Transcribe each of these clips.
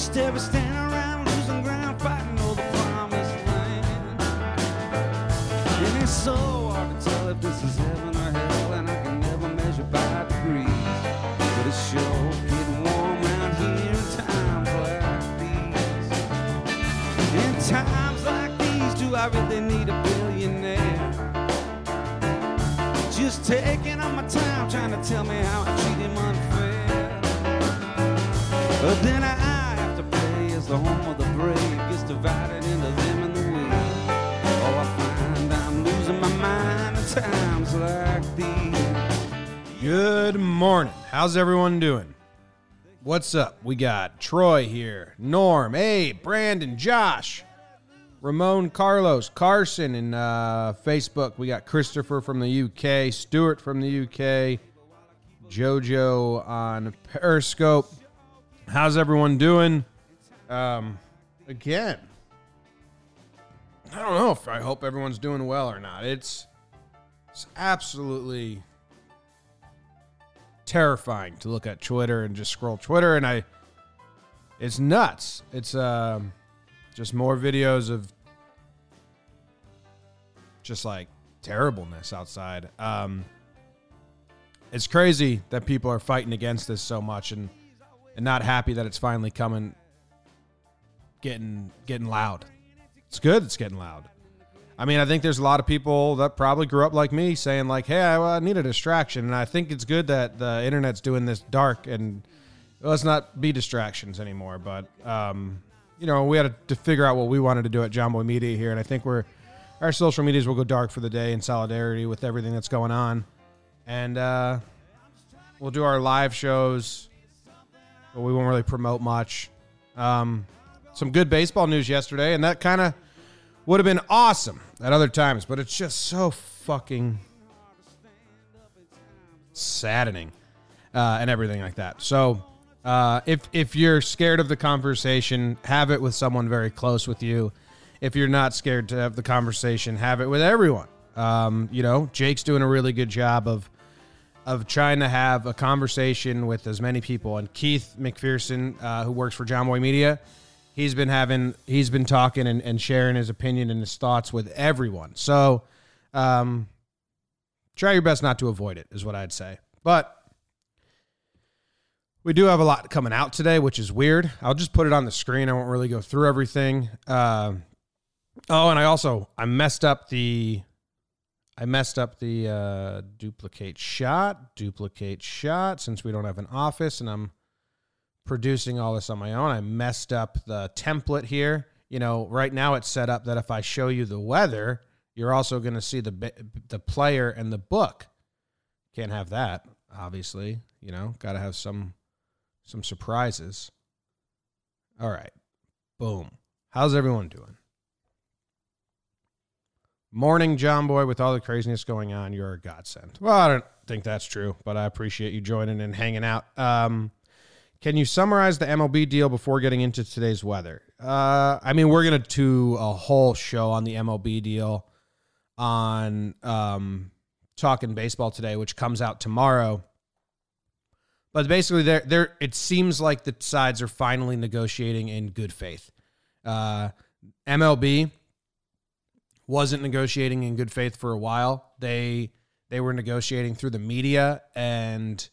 Of standing around losing ground, fighting over the promised land. And it's so hard to tell if this is heaven or hell, and I can never measure by degrees. But it's sure getting warm around here in times like these. In times like these, do I really need a billionaire? Just taking up my time trying to tell me how I treat him unfair. But then the home of the brave gets divided into them and the we. Oh, I find I'm losing my mind at times like these. Good morning. How's everyone doing? What's up? We got Troy here, Norm, Abe, Brandon, Josh, Ramon, Carlos, Carson, and uh, Facebook. We got Christopher from the UK, Stuart from the UK, JoJo on Periscope. How's everyone doing? Um, again, I don't know if I hope everyone's doing well or not. It's it's absolutely terrifying to look at Twitter and just scroll Twitter and I it's nuts. It's um just more videos of just like terribleness outside. Um it's crazy that people are fighting against this so much and and not happy that it's finally coming getting getting loud. It's good it's getting loud. I mean, I think there's a lot of people that probably grew up like me saying like, "Hey, I, I need a distraction," and I think it's good that the internet's doing this dark and let's not be distractions anymore. But um, you know, we had to figure out what we wanted to do at Jomboy Media here, and I think we're our social medias will go dark for the day in solidarity with everything that's going on, and uh, we'll do our live shows, but we won't really promote much. Um, some good baseball news yesterday, and that kind of would have been awesome at other times, but it's just so fucking saddening uh, and everything like that. So, uh, if if you're scared of the conversation, have it with someone very close with you. If you're not scared to have the conversation, have it with everyone. Um, you know, Jake's doing a really good job of of trying to have a conversation with as many people. And Keith McPherson, uh, who works for Jomboy Media, he's been having he's been talking and, and sharing his opinion and his thoughts with everyone. So um try your best not to avoid it is what i'd say. But we do have a lot coming out today which is weird. I'll just put it on the screen. I won't really go through everything. Uh, oh and i also i messed up the i messed up the uh, duplicate shot duplicate shot since we don't have an office and i'm producing all this on my own. I messed up the template here. You know, right now it's set up that if I show you the weather, you're also going to see the the player and the book. Can't have that, obviously. You know, got to have some some surprises. All right. Boom. How's everyone doing? Morning, Jomboy, with all the craziness going on, you're a godsend. Well, I don't think that's true, but I appreciate you joining and hanging out. Um, can you summarize the MLB deal before getting into today's weather? Uh, I mean, we're gonna do a whole show on the MLB deal on um, talking baseball today, which comes out tomorrow. But basically, there, there, it seems like the sides are finally negotiating in good faith. Uh, MLB wasn't negotiating in good faith for a while. They they were negotiating through the media and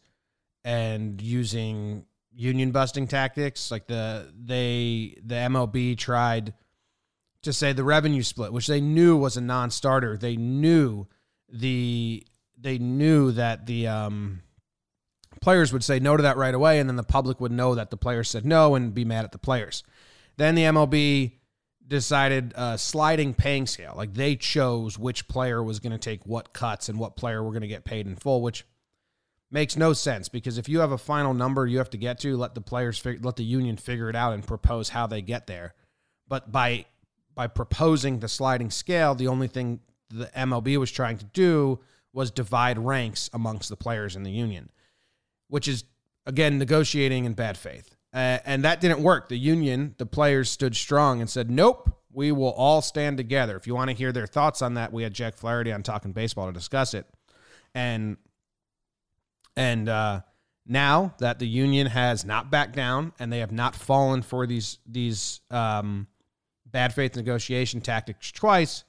and using union busting tactics. Like the they the MLB tried to say the revenue split, which they knew was a non-starter. They knew the they knew that the um, players would say no to that right away, and then the public would know that the players said no and be mad at the players. Then the MLB decided a sliding paying scale. Like they chose which player was going to take what cuts and what player were going to get paid in full, which makes no sense because if you have a final number you have to get to, let the players fig- let the union figure it out and propose how they get there. But by by proposing the sliding scale, the only thing the MLB was trying to do was divide ranks amongst the players in the union, which is again negotiating in bad faith. Uh, and that didn't work. The union, the players stood strong and said, "Nope, we will all stand together." If you want to hear their thoughts on that, we had Jack Flaherty on Talking Baseball to discuss it. And and uh, Now that the union has not backed down and they have not fallen for these these um, bad faith negotiation tactics twice,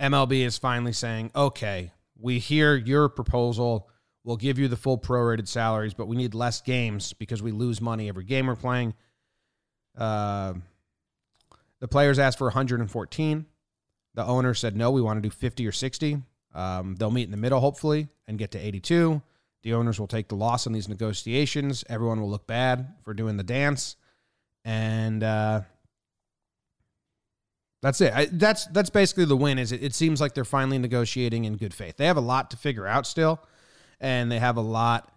MLB is finally saying, "Okay, we hear your proposal. We'll give you the full prorated salaries, but we need less games because we lose money every game we're playing." Uh, the players asked for 114. The owner said, "No, we want to do 50 or 60." Um, they'll meet in the middle, hopefully, and get to 82. The owners will take the loss on these negotiations. Everyone will look bad for doing the dance, and uh, that's it. I, that's that's basically the win. Is it, it seems like they're finally negotiating in good faith. They have a lot to figure out still, and they have a lot.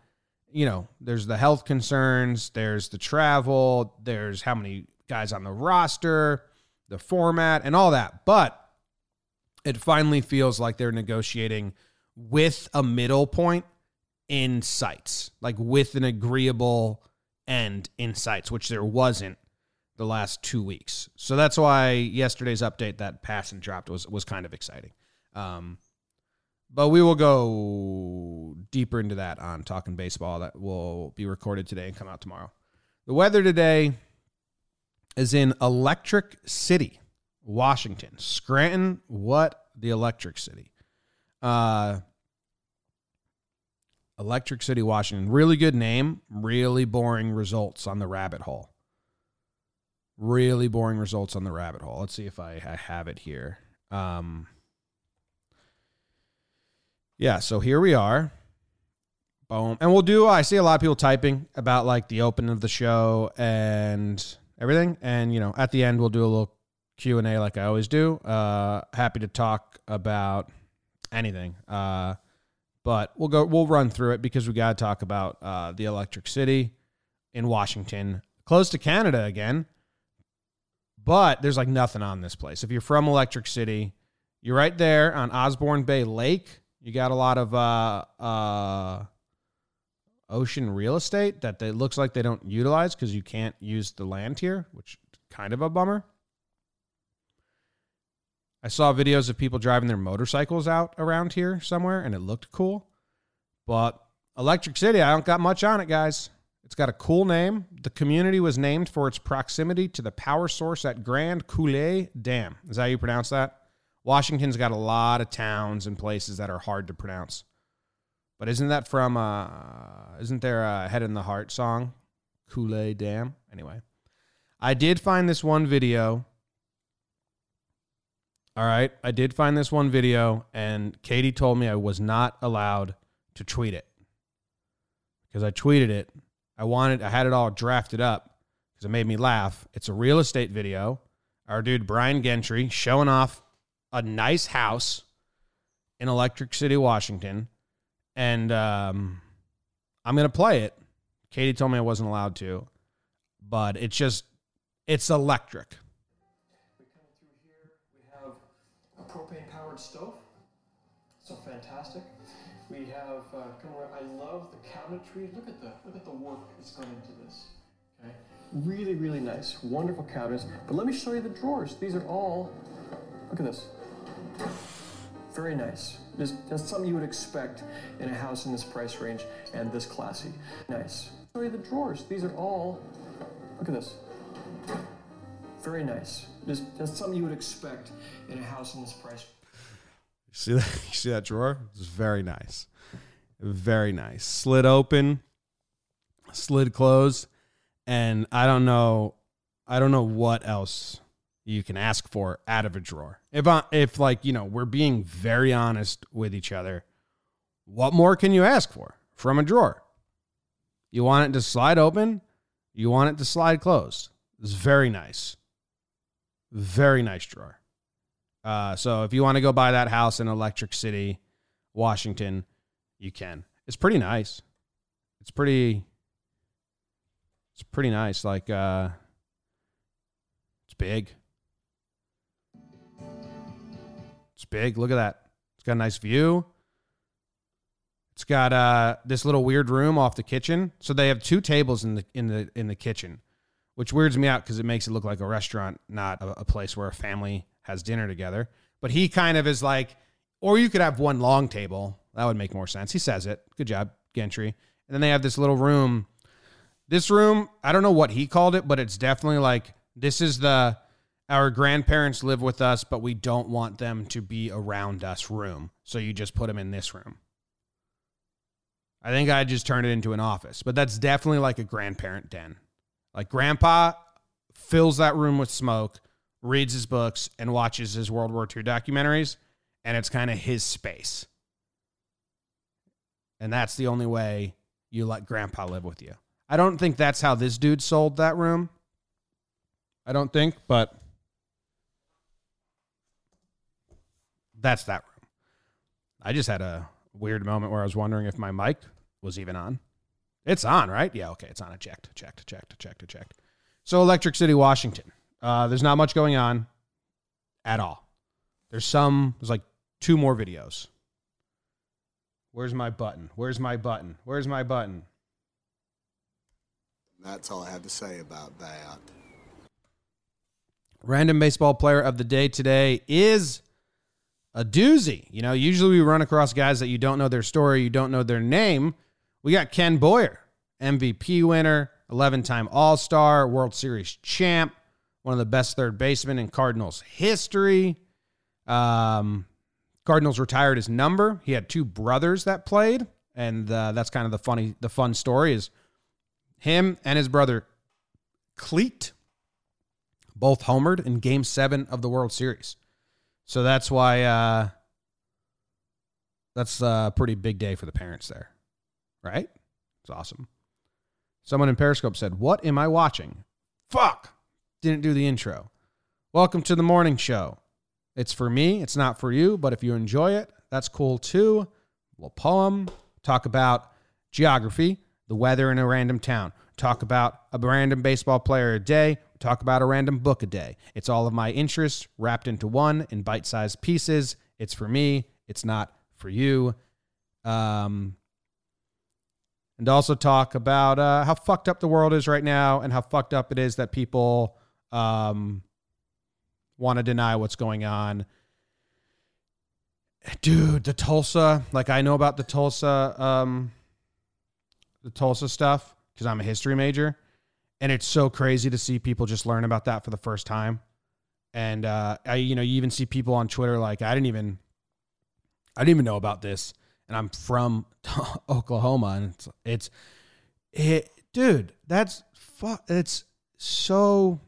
You know, there's the health concerns. There's the travel. There's how many guys on the roster, the format, and all that. But it finally feels like they're negotiating with a middle point in sights, like with an agreeable end in sights, which there wasn't the last two weeks. So that's why yesterday's update that pass and dropped was was kind of exciting. Um, but we will go deeper into that on talking baseball that will be recorded today and come out tomorrow. The weather today is in Electric City, Washington. Scranton, what the Electric City? Uh, Electric City, Washington. Really good name. Really boring results on the rabbit hole. Really boring results on the rabbit hole. Let's see if I, I have it here. Um, yeah, so here we are. Boom. And we'll do, I see a lot of people typing about like the opening of the show and everything. And, you know, at the end, we'll do a little Q&A like I always do. Uh, happy to talk about anything. Uh, but we'll go. We'll run through it because we got to talk about uh, the Electric City in Washington, close to Canada again. But there's like nothing on this place. If you're from Electric City, you're right there on Osborne Bay Lake. You got a lot of uh, uh, ocean real estate that it looks like they don't utilize because you can't use the land here, which kind of a bummer. I saw videos of people driving their motorcycles out around here somewhere, and it looked cool. But Electric City, I don't got much on it, guys. It's got a cool name. The community was named for its proximity to the power source at Grand Coulee Dam. Is that how you pronounce that? Washington's got a lot of towns and places that are hard to pronounce. But isn't that from uh isn't there a Head and the Heart song? Coulee Dam? Anyway. I did find this one video all right. I did find this one video, and Katie told me I was not allowed to tweet it because I tweeted it. I wanted, I had it all drafted up because it made me laugh. It's a real estate video. Our dude Brian Gentry showing off a nice house in Electric City, Washington, and um, I'm gonna play it. Katie told me I wasn't allowed to, but it's just, it's electric. Stove. So fantastic. We have uh, come around. I love the cabinetry. Look at the look at the work that's gone into this. Okay, really really nice, wonderful cabinets. But let me show you the drawers. These are all. Look at this. Very nice. This, that's something you would expect in a house in this price range and this classy. Nice. Show you the drawers. These are all. Look at this. Very nice. This, that's something you would expect in a house in this price. See that? You see that drawer? It's very nice. Very nice. Slid open, slid closed, and I don't know. I don't know what else you can ask for out of a drawer. If I, if like you know we're being very honest with each other, what more can you ask for from a drawer? You want it to slide open. You want it to slide closed. It's very nice. Very nice drawer. Uh, so if you want to go buy that house in Electric City, Washington, you can. It's pretty nice. It's pretty. It's pretty nice. Like, uh, it's big. It's big. Look at that. It's got a nice view. It's got uh, this little weird room off the kitchen. So they have two tables in the in the in the kitchen which weirds me out because it makes it look like a restaurant, not a, a, place where a family has dinner together. But he kind of is like, or you could have one long table. That would make more sense. He says it. Good job, Gentry. And then they have this little room. This room, I don't know what he called it, but it's definitely like this is the our grandparents live with us, but we don't want them to be around us room. So you just put them in this room. I think I just turned it into an office, but that's definitely like a grandparent den. Like grandpa fills that room with smoke, reads his books, and watches his World War II documentaries, and it's kind of his space. And that's the only way you let grandpa live with you. I don't think that's how this dude sold that room. I don't think, but that's that room. I just had a weird moment where I was wondering if my mic was even on. It's on, right? Yeah, okay, it's on. I checked, checked, checked, checked, checked. So, Electric City, Washington. Uh, there's not much going on at all. There's some, there's like two more videos. Where's my button? Where's my button? Where's my button? That's all I have to say about that. Random baseball player of the day today is a doozy. You know, usually we run across guys that you don't know their story, you don't know their name. We got Ken Boyer, MVP winner, 11 time All Star, World Series champ, one of the best third basemen in Cardinals history. Um, Cardinals retired his number. He had two brothers that played, and uh, that's kind of the funny, the fun story is him and his brother Clete both homered in Game Seven of the World Series. So that's why uh, that's a pretty big day for the parents there, right? It's awesome. Someone in Periscope said, "What am I watching?" Fuck, didn't do the intro. Welcome to the morning show. It's for me. It's not for you. But if you enjoy it, that's cool too. We'll poem, talk about geography, the weather in a random town, talk about a random baseball player a day, talk about a random book a day. It's all of my interests wrapped into one in bite sized pieces. It's for me, it's not for you. Um, and also talk about uh, how fucked up the world is right now and how fucked up it is that people um, want to deny what's going on. Dude, the Tulsa, like I know about the Tulsa, um, the Tulsa stuff because I'm a history major, and it's so crazy to see people just learn about that for the first time. And uh, I, you know, you even see people on Twitter like I didn't even, I didn't even know about this, and I'm from Oklahoma, and it's it's it, dude. That's fu- It's so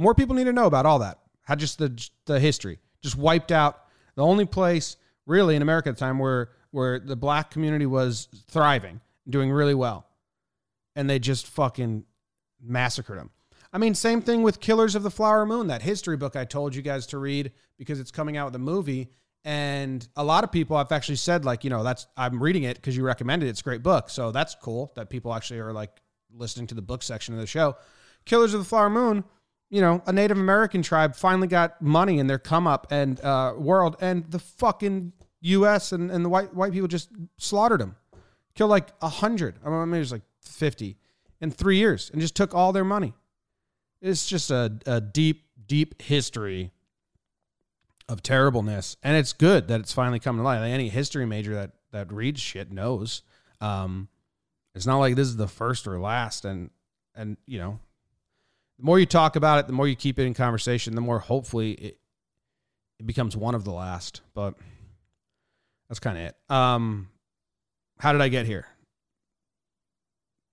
more people need to know about all that. How just the the history just wiped out the only place really in America at the time where where the black community was thriving, doing really well, and they just fucking massacred them. I mean, same thing with Killers of the Flower Moon, that history book I told you guys to read because it's coming out with a movie. And a lot of people have actually said, like, you know, that's I'm reading it because you recommended it. It's a great book. So that's cool that people actually are like listening to the book section of the show. Killers of the Flower Moon, you know, a Native American tribe finally got money in their come up and uh, world, and the fucking U.S. and, and the white white people just slaughtered them, killed like a hundred. I mean, it was like fifty in three years, and just took all their money. It's just a, a deep, deep history of terribleness, and it's good that it's finally coming to light. Any history major that that reads shit knows. Um, it's not like this is the first or last, and and you know, the more you talk about it, the more you keep it in conversation, the more hopefully it it becomes one of the last. But that's kind of it. Um, how did I get here?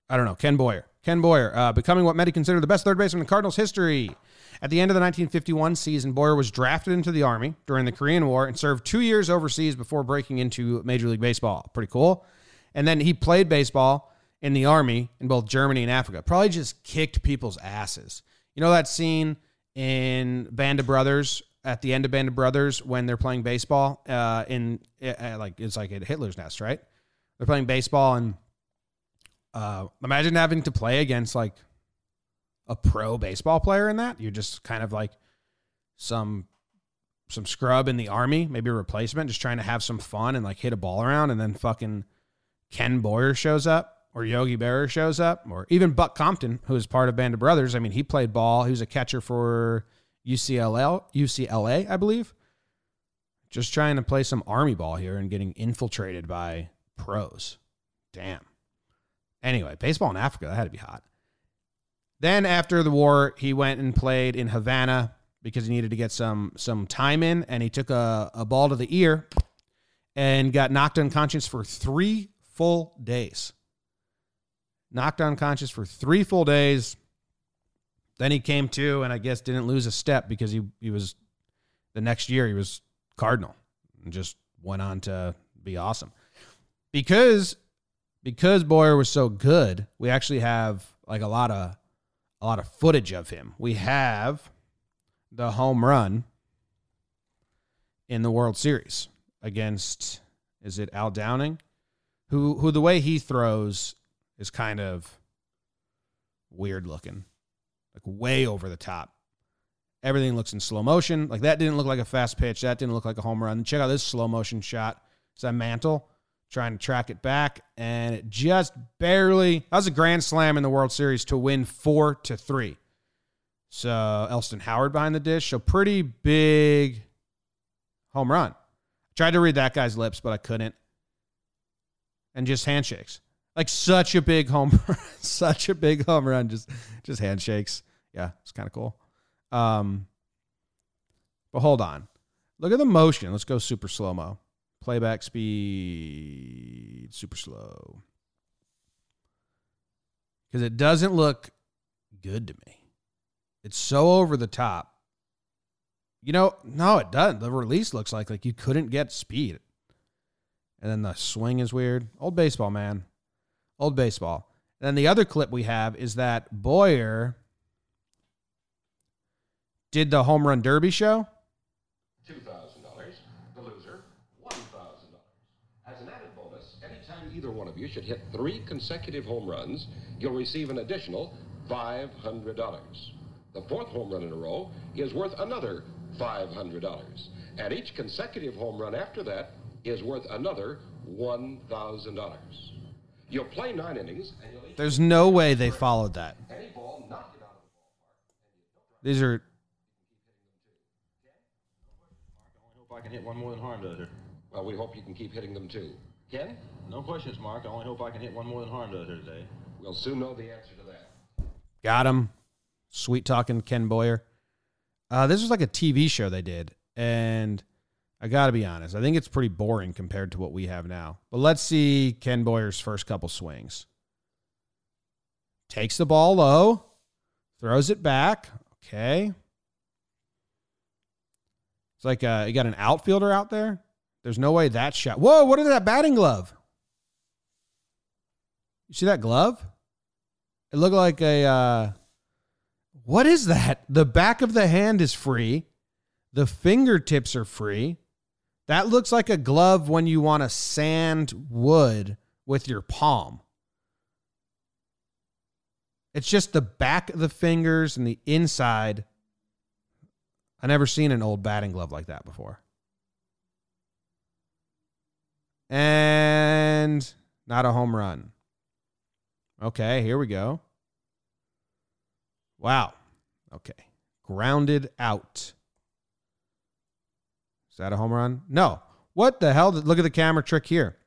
I don't know. Ken Boyer. Ken Boyer, uh, becoming what many consider the best third baseman in Cardinals history. At the end of the 1951 season, Boyer was drafted into the Army during the Korean War and served two years overseas before breaking into Major League Baseball. Pretty cool. And then he played baseball in the Army in both Germany and Africa. Probably just kicked people's asses. You know that scene in Band of Brothers at the end of Band of Brothers when they're playing baseball uh, in uh, like it's like at Hitler's Nest, right? They're playing baseball and uh, imagine having to play against like a pro baseball player in that. You're just kind of like some some scrub in the army, maybe a replacement, just trying to have some fun and like hit a ball around, and then fucking Ken Boyer shows up or Yogi Berra shows up, or even Buck Compton, who is part of Band of Brothers. I mean, he played ball. He was a catcher for UCLA, UCLA, I believe. Just trying to play some army ball here and getting infiltrated by pros. Damn. Anyway, baseball in Africa, that had to be hot. Then after the war, he went and played in Havana because he needed to get some some time in, and he took a, a ball to the ear and got knocked unconscious for three full days. Knocked unconscious for three full days. Then he came to, and I guess didn't lose a step because he he was the next year he was Cardinal and just went on to be awesome. Because because Boyer was so good, we actually have like a lot of a lot of footage of him. We have the home run in the World Series against is it Al Downing? Who who the way he throws is kind of weird looking. Like way over the top. Everything looks in slow motion. Like that didn't look like a fast pitch. That didn't look like a home run. Check out this slow motion shot. It's that mantle trying to track it back, and it just barely. That was a grand slam in the World Series to win four to three. So Elston Howard behind the dish. So pretty big home run. Tried to read that guy's lips, but I couldn't. And just handshakes. Like such a big home run. such a big home run. Just just handshakes. Yeah, it's kind of cool. Um but hold on. Look at the motion. Let's go super slow mo. Playback speed super slow. Because it doesn't look good to me. It's so over the top. You know, no, it doesn't. The release looks like like you couldn't get speed. And then the swing is weird. Old baseball, man. Old baseball. And then the other clip we have is that Boyer did the home run derby show. $2,000. The loser, $1,000. As an added bonus, anytime either one of you should hit three consecutive home runs, you'll receive an additional $500. The fourth home run in a row is worth another $500. And each consecutive home run after that is worth another $1,000. You'll play nine innings, and you'll each There's no way they followed that. any ball not get out of the ballpark. These are I hope I can hit one more than harm does her. Well, we hope you can keep hitting them too. Ken, No questions, Mark. I only hope I can hit one more than harm does her today. we'll soon know the answer to that. got him. Sweet talking Ken Boyer. Uh, this was like a TV show they did, and I got to be honest, I think it's pretty boring compared to what we have now. But let's see Ken Boyer's first couple swings. Takes the ball low, throws it back. Okay. It's like uh, you got an outfielder out there. There's no way that shot. Whoa! What is that batting glove? You see that glove? It looked like a. Uh, what is that? The back of the hand is free. The fingertips are free. That looks like a glove when you want to sand wood with your palm. It's just the back of the fingers and the inside. I never seen an old batting glove like that before. And not a home run. Okay, here we go. Wow. Okay. Grounded out. Is that a home run? No. What the hell? Look at the camera trick here.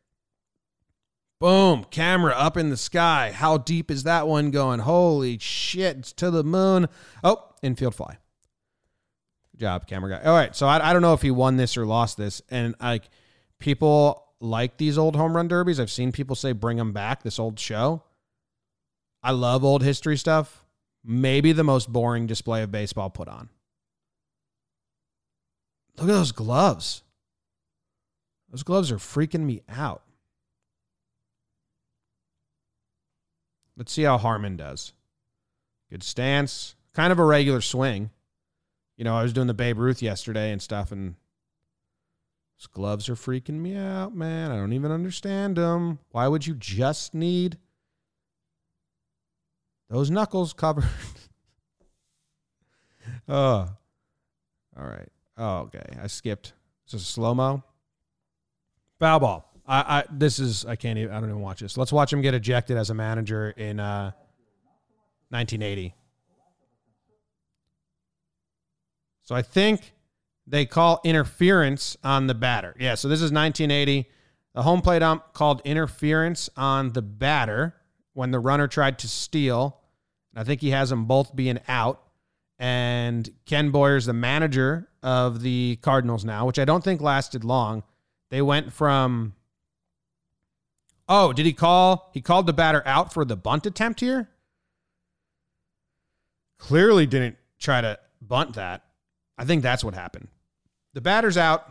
Boom. Camera up in the sky. How deep is that one going? Holy shit. It's to the moon. Oh, infield fly. Good job, camera guy. All right. So I, I don't know if he won this or lost this. And like people like these old home run derbies. I've seen people say bring them back, this old show. I love old history stuff. Maybe the most boring display of baseball put on. Look at those gloves. Those gloves are freaking me out. Let's see how Harmon does. Good stance. Kind of a regular swing. You know, I was doing the Babe Ruth yesterday and stuff, and those gloves are freaking me out, man. I don't even understand them. Why would you just need those knuckles covered? oh, all right. Oh, okay. I skipped. This is slow mo. Foul ball. I, I this is I can't even I don't even watch this. Let's watch him get ejected as a manager in uh 1980. So I think they call interference on the batter. Yeah, so this is 1980. The home plate ump called interference on the batter when the runner tried to steal. I think he has them both being out. And Ken Boyer's the manager of the Cardinals now, which I don't think lasted long. They went from Oh, did he call? He called the batter out for the bunt attempt here? Clearly didn't try to bunt that. I think that's what happened. The batter's out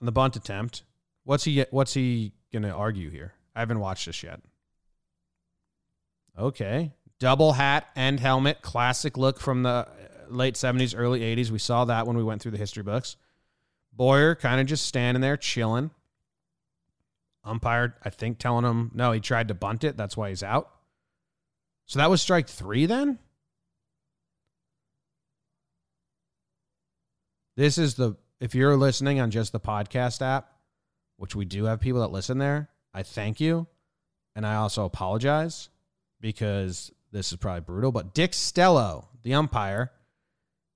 on the bunt attempt. What's he what's he going to argue here? I haven't watched this yet. Okay. Double hat and helmet, classic look from the late 70s, early 80s. We saw that when we went through the history books. Boyer kind of just standing there chilling. Umpire, I think, telling him, no, he tried to bunt it. That's why he's out. So that was strike three then? This is the, if you're listening on just the podcast app, which we do have people that listen there, I thank you. And I also apologize because this is probably brutal. But Dick Stello, the umpire,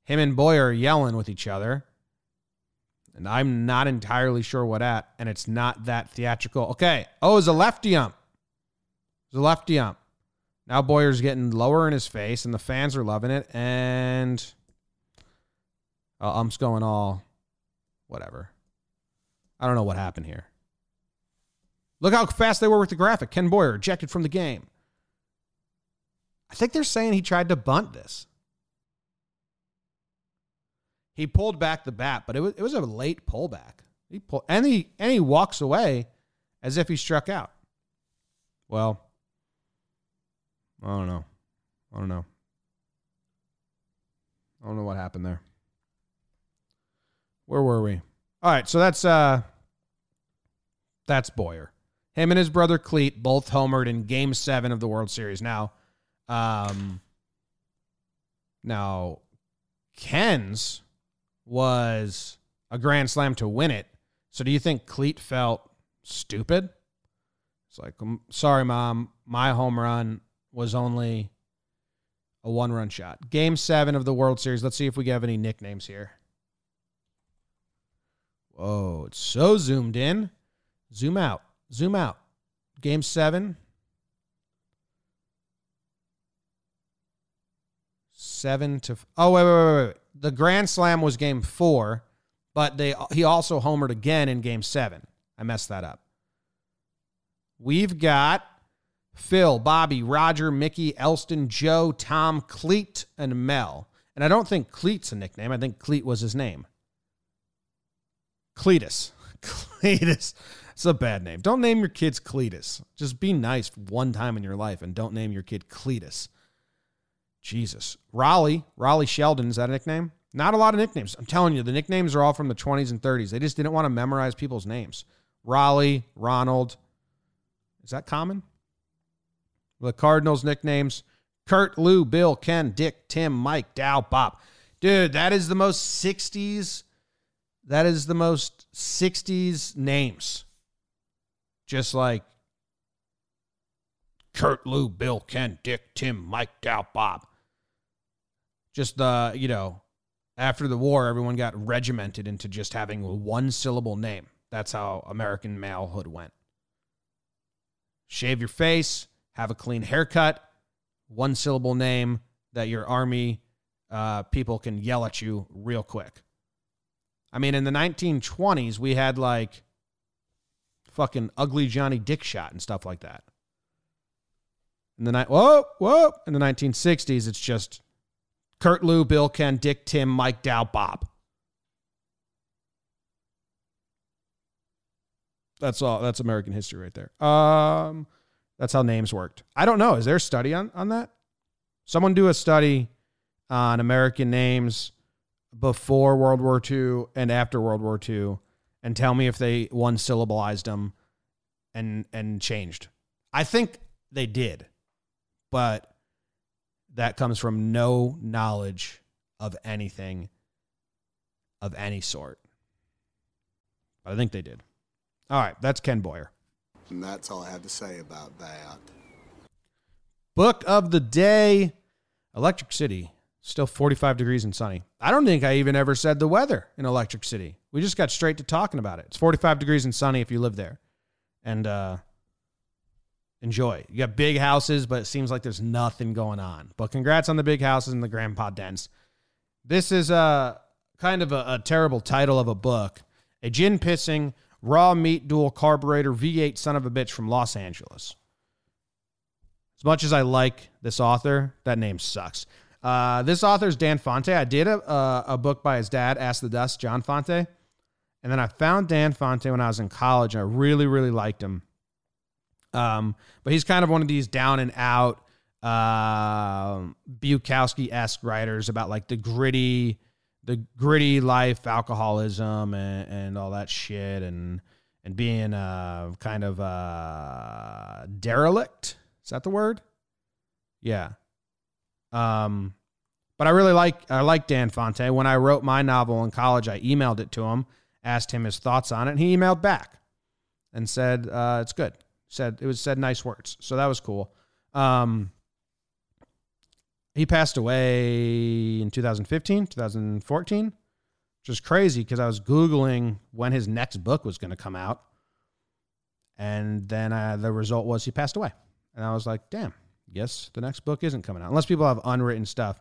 him and Boyer are yelling with each other. And I'm not entirely sure what at. And it's not that theatrical. Okay. Oh, it's a lefty ump. It's a lefty ump. Now Boyer's getting lower in his face, and the fans are loving it. And uh, ump's going all whatever. I don't know what happened here. Look how fast they were with the graphic. Ken Boyer ejected from the game. I think they're saying he tried to bunt this. He pulled back the bat, but it was it was a late pullback. He pulled and he and he walks away as if he struck out. Well, I don't know. I don't know. I don't know what happened there. Where were we? All right, so that's uh that's Boyer. Him and his brother Clete both homered in game 7 of the World Series. Now, um now Ken's was a grand slam to win it. So do you think Clete felt stupid? It's like, "I'm sorry, mom, my home run was only a one run shot. Game seven of the World Series. Let's see if we have any nicknames here. Whoa, it's so zoomed in. Zoom out. Zoom out. Game seven. Seven to. Oh, wait, wait, wait, wait. The Grand Slam was game four, but they he also homered again in game seven. I messed that up. We've got Phil, Bobby, Roger, Mickey, Elston, Joe, Tom, Clete, and Mel. And I don't think Clete's a nickname. I think Clete was his name. Cletus. Cletus. It's a bad name. Don't name your kids Cletus. Just be nice one time in your life and don't name your kid Cletus. Jesus. Rollie. Rollie Sheldon. Is that a nickname? Not a lot of nicknames. I'm telling you, the nicknames are all from the 20s and 30s. They just didn't want to memorize people's names. Rollie, Ronald. Is that common? The Cardinals nicknames Curt, Lou, Bill, Ken, Dick, Tim, Mike, Dal, Bob. Dude, that is the most 60s. That is the most 60s names. Just like Curt, Lou, Bill, Ken, Dick, Tim, Mike, Dal, Bob. Just the, you know, after the war, everyone got regimented into just having one syllable name. That's how American malehood went. Shave your face, have a clean haircut, one syllable name that your army uh, people can yell at you real quick. I mean, in the 1920s, we had like fucking ugly Johnny Dick shot and stuff like that. In the night, whoa, whoa. In the 1960s, it's just Curt, Lou, Bill, Ken, Dick, Tim, Mike, Dal, Bob. That's all. That's American history right there. Um, that's how names worked. I don't know. Is there a study on on that? Someone do a study on American names before World War II and after World War II, and tell me if they one syllableized them and and changed. I think they did, but that comes from no knowledge of anything of any sort. But I think they did. All right, that's Ken Boyer. And that's all I have to say about that. Book of the day Electric City. Still 45 degrees and sunny. I don't think I even ever said the weather in Electric City. We just got straight to talking about it. It's 45 degrees and sunny if you live there. And uh, enjoy. You got big houses, but it seems like there's nothing going on. But congrats on the big houses and the grandpa dens. This is a kind of a, a terrible title of a book. A gin pissing, raw meat dual carburetor V8 son of a bitch from Los Angeles. As much as I like this author, that name sucks. Uh, this author is Dan Fante. I did a, a, book by his dad, Ask the Dust, John Fante. And then I found Dan Fante when I was in college, I really, really liked him. Um, but he's kind of one of these down and out uh, Bukowski esque writers about like the gritty, the gritty life, alcoholism, and, and all that shit, and and being uh, kind of uh, derelict. Is that the word? Yeah. Um, but I really like I like Dan Fante. When I wrote my novel in college, I emailed it to him, asked him his thoughts on it, and he emailed back and said uh, it's good. Said it was said nice words, so that was cool. Um, he passed away in 2015, 2014, which is crazy because I was googling when his next book was going to come out, and then uh, the result was he passed away, and I was like, damn yes, the next book isn't coming out unless people have unwritten stuff.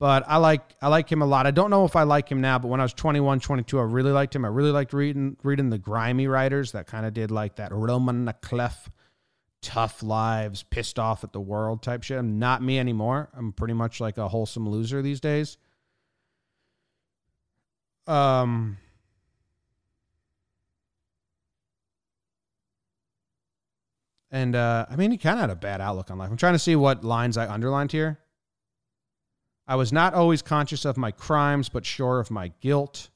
But I like I like him a lot. I don't know if I like him now, but when I was 21, 22, I really liked him. I really liked reading reading the grimy writers that kind of did like that Roman Clef, tough lives, pissed off at the world type shit. I'm not me anymore. I'm pretty much like a wholesome loser these days. Um And uh, I mean, he kind of had a bad outlook on life. I'm trying to see what lines I underlined here. I was not always conscious of my crimes, but sure of my guilt.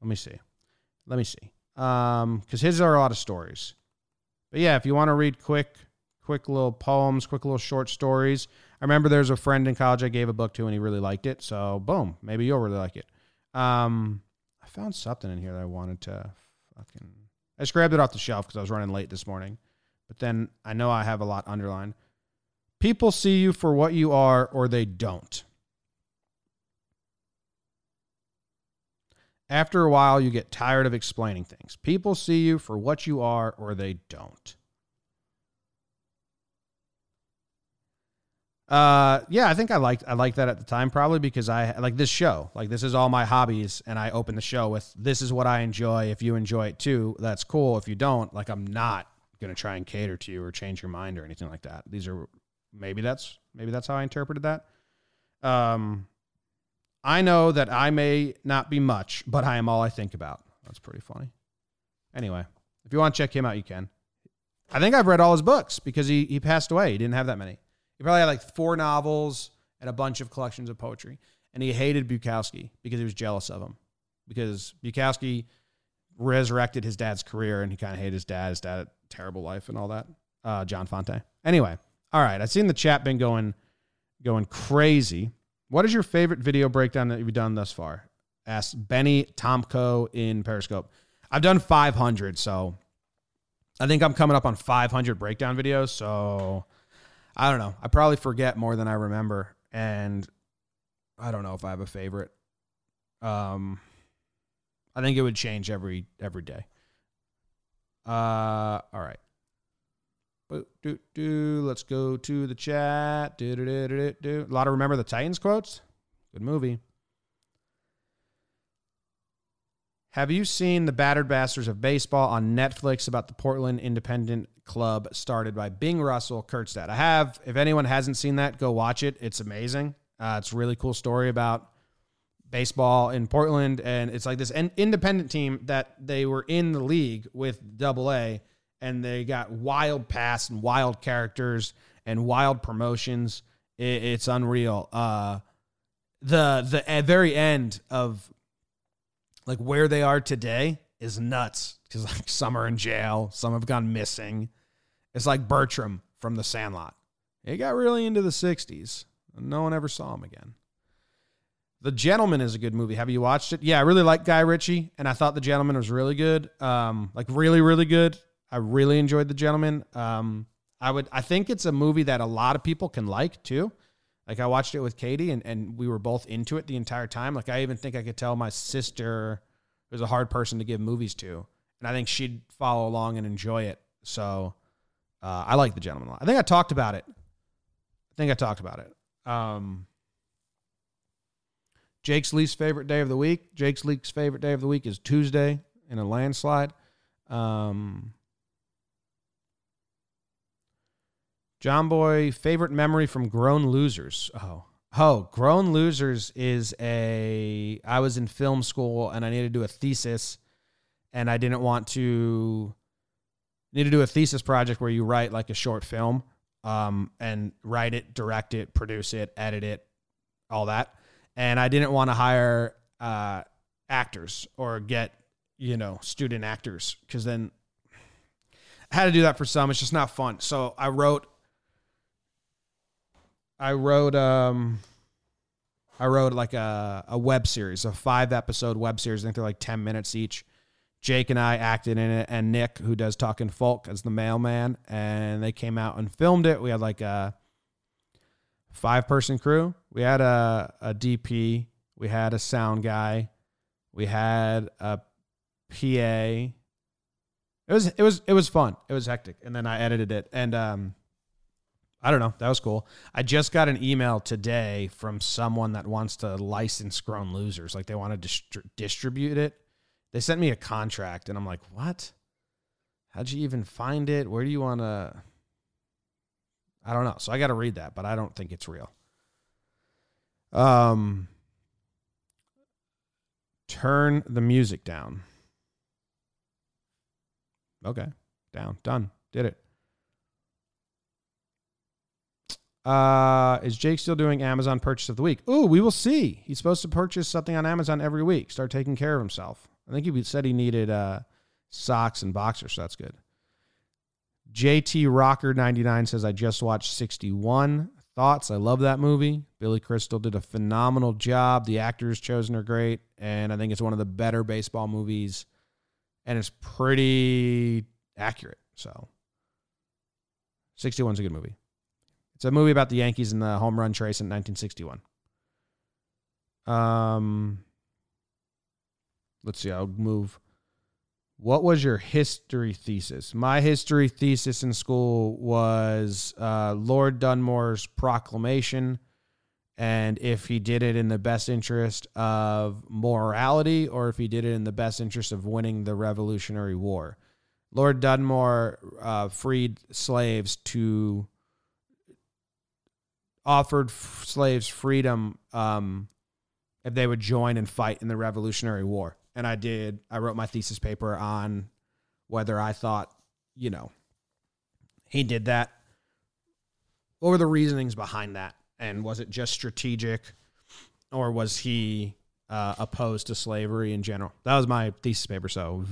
Let me see. Let me see. Um, because his are a lot of stories. But yeah, if you want to read quick, quick little poems, quick little short stories. I remember there's a friend in college I gave a book to and he really liked it. So boom, maybe you'll really like it. Um, I found something in here that I wanted to fucking I just grabbed it off the shelf because I was running late this morning. But then I know I have a lot underlined. People see you for what you are or they don't. After a while, you get tired of explaining things. People see you for what you are or they don't. Uh, yeah, I think I liked I liked that at the time probably because I like this show. Like this is all my hobbies, and I open the show with this is what I enjoy. If you enjoy it too, that's cool. If you don't, like I'm not gonna try and cater to you or change your mind or anything like that. These are maybe that's maybe that's how I interpreted that. Um, I know that I may not be much, but I am all I think about. That's pretty funny. Anyway, if you want to check him out, you can. I think I've read all his books because he he passed away. He didn't have that many. He probably had like four novels and a bunch of collections of poetry. And he hated Bukowski because he was jealous of him. Because Bukowski resurrected his dad's career and he kind of hated his dad. His dad had a terrible life and all that. Uh, John Fante. Anyway, all right. I've seen the chat been going going crazy. What is your favorite video breakdown that you've done thus far? Asked Benny Tomko in Periscope. I've done 500, so I think I'm coming up on 500 breakdown videos. So I don't know. I probably forget more than I remember, and I don't know if I have a favorite. Um, I think it would change every every day. Uh, all right. Let's go to the chat. A lot of remember the Titans quotes. Good movie. Have you seen the Battered Bastards of Baseball on Netflix about the Portland Independent Club started by Bing Russell Kurt's dad? I have. If anyone hasn't seen that, go watch it. It's amazing. Uh, it's a really cool story about baseball in Portland, and it's like this independent team that they were in the league with Double A, and they got wild pass and wild characters and wild promotions. It, it's unreal. Uh, the the very end of like where they are today is nuts because like some are in jail, some have gone missing. It's like Bertram from The Sandlot. He got really into the '60s, and no one ever saw him again. The Gentlemen is a good movie. Have you watched it? Yeah, I really like Guy Ritchie, and I thought The Gentlemen was really good. Um, like really, really good. I really enjoyed The Gentlemen. Um, I would. I think it's a movie that a lot of people can like too. Like I watched it with Katie and, and we were both into it the entire time. Like I even think I could tell my sister was a hard person to give movies to. And I think she'd follow along and enjoy it. So uh, I like the gentleman a lot. I think I talked about it. I think I talked about it. Um, Jake's least favorite day of the week. Jake's least favorite day of the week is Tuesday in a landslide. Um, Jomboy favorite memory from Grown Losers. Oh, oh, Grown Losers is a. I was in film school and I needed to do a thesis, and I didn't want to need to do a thesis project where you write like a short film, um, and write it, direct it, produce it, edit it, all that. And I didn't want to hire uh, actors or get you know student actors because then I had to do that for some. It's just not fun. So I wrote I wrote um I wrote like a, a web series, a five episode web series. I think they're like 10 minutes each. Jake and I acted in it, and Nick, who does Talking Folk, as the mailman. And they came out and filmed it. We had like a five person crew. We had a, a DP, we had a sound guy, we had a PA. It was it was it was fun. It was hectic. And then I edited it. And um I don't know. That was cool. I just got an email today from someone that wants to license Grown Losers. Like they want to distri- distribute it. They sent me a contract, and I'm like, what? How'd you even find it? Where do you want to? I don't know. So I got to read that, but I don't think it's real. Um, turn the music down. Okay, down, done, did it. Uh, is Jake still doing Amazon purchase of the week? Ooh, we will see. He's supposed to purchase something on Amazon every week. Start taking care of himself. I think he said he needed uh, socks and boxers, so that's good. JT Rocker 99 says, I just watched 61. Thoughts? I love that movie. Billy Crystal did a phenomenal job. The actors chosen are great. And I think it's one of the better baseball movies. And it's pretty accurate. So 61's a good movie. It's a movie about the Yankees and the home run trace in 1961. Um, let's see. I'll move. What was your history thesis? My history thesis in school was uh, Lord Dunmore's proclamation, and if he did it in the best interest of morality, or if he did it in the best interest of winning the Revolutionary War. Lord Dunmore uh, freed slaves to offered f- slaves freedom um, if they would join and fight in the Revolutionary War. And I did. I wrote my thesis paper on whether I thought, you know, he did that. What were the reasonings behind that? And was it just strategic or was he uh, opposed to slavery in general? That was my thesis paper. So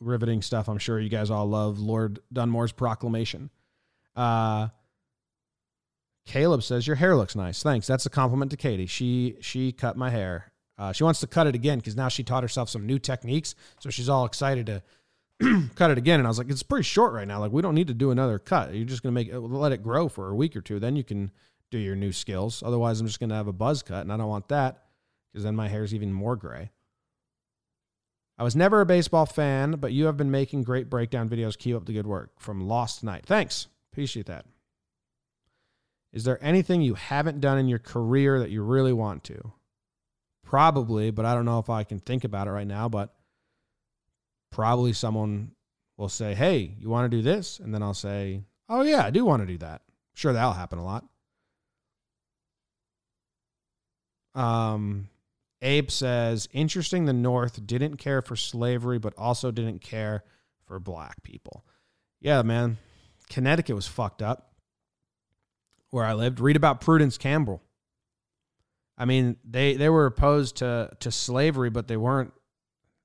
riveting stuff. I'm sure you guys all love Lord Dunmore's proclamation. Uh, Caleb says your hair looks nice. Thanks. That's a compliment to Katie. She she cut my hair. Uh, she wants to cut it again because now she taught herself some new techniques. So she's all excited to cut it again. And I was like, it's pretty short right now. Like we don't need to do another cut. You're just gonna make it, let it grow for a week or two. Then you can do your new skills. Otherwise, I'm just gonna have a buzz cut, and I don't want that because then my hair's even more gray. I was never a baseball fan, but you have been making great breakdown videos. Keep up the good work. From Lost Night. Thanks. Appreciate that. Is there anything you haven't done in your career that you really want to? Probably, but I don't know if I can think about it right now. But probably someone will say, Hey, you want to do this? And then I'll say, Oh, yeah, I do want to do that. Sure, that'll happen a lot. Um, Abe says, Interesting, the North didn't care for slavery, but also didn't care for black people. Yeah, man. Connecticut was fucked up where I lived. Read about Prudence Crandall. I mean, they they were opposed to to slavery, but they weren't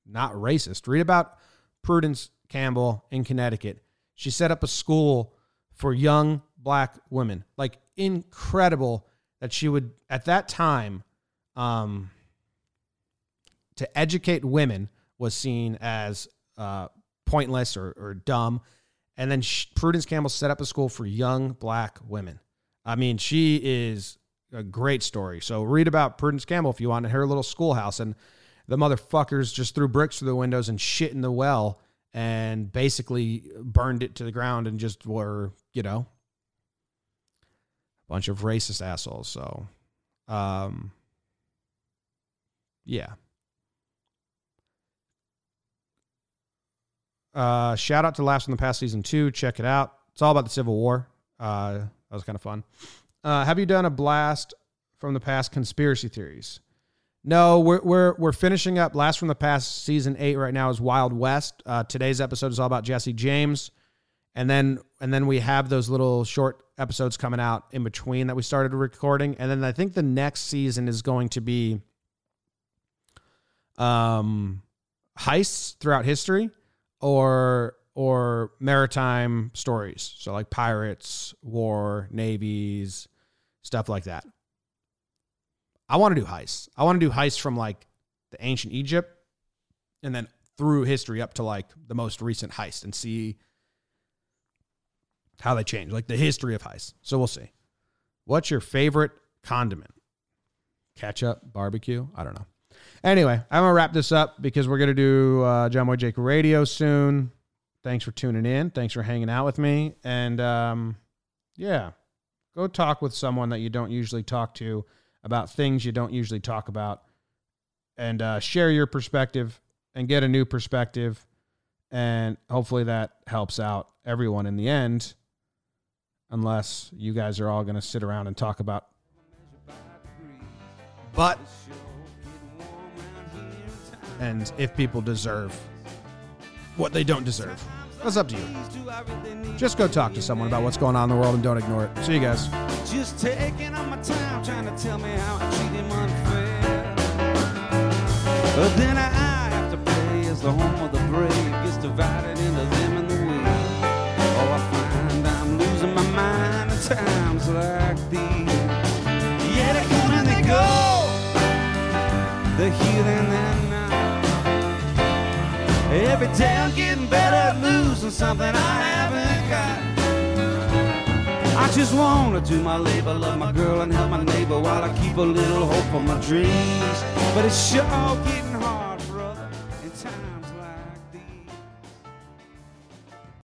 not racist. Read about Prudence Crandall in Connecticut. She set up a school for young black women. Like incredible that she would at that time um to educate women was seen as uh, pointless or, or dumb. And then she, Prudence Crandall set up a school for young black women. I mean, she is a great story. So read about Prudence Crandall if you want in her little schoolhouse. And the motherfuckers just threw bricks through the windows and shit in the well and basically burned it to the ground and just were, you know, a bunch of racist assholes. So, um, yeah. Uh, shout out to Blast from the Past season two. Check it out. It's all about the Civil War. Uh, that was kind of fun. Uh, have you done a blast from the past conspiracy theories? No, we're we're we're finishing up Blast from the Past season eight right now is Wild West. Uh, today's episode is all about Jesse James, and then and then we have those little short episodes coming out in between that we started recording, and then I think the next season is going to be um heists throughout history or or maritime stories. So like pirates, war, navies, stuff like that. I want to do heists. I want to do heists from like the ancient Egypt and then through history up to like the most recent heist and see how they change, like the history of heists. So we'll see. What's your favorite condiment? Ketchup, barbecue? I don't know. Anyway, I'm gonna wrap this up because we're gonna do uh, Jomboy Jake Radio soon. Thanks for tuning in. Thanks for hanging out with me. And um, yeah, go talk with someone that you don't usually talk to about things you don't usually talk about, and uh, share your perspective and get a new perspective. And hopefully that helps out everyone in the end. Unless you guys are all going to sit around and talk about but and if people deserve what they don't deserve. That's up to you. Just go talk to someone about what's going on in the world and don't ignore it. See you guys. Just taking my time, trying to tell me how I treat him unfair. But then I have to as the home of the brave gets divided into them and the. Oh, I find I'm losing my mind at times like these. Yeah, they come and they go. They're not. Every day I'm getting better at losing something I haven't got. I just wanna do my labor, love my girl and help my neighbor while I keep a little hope for my dreams. But it's sure getting hard.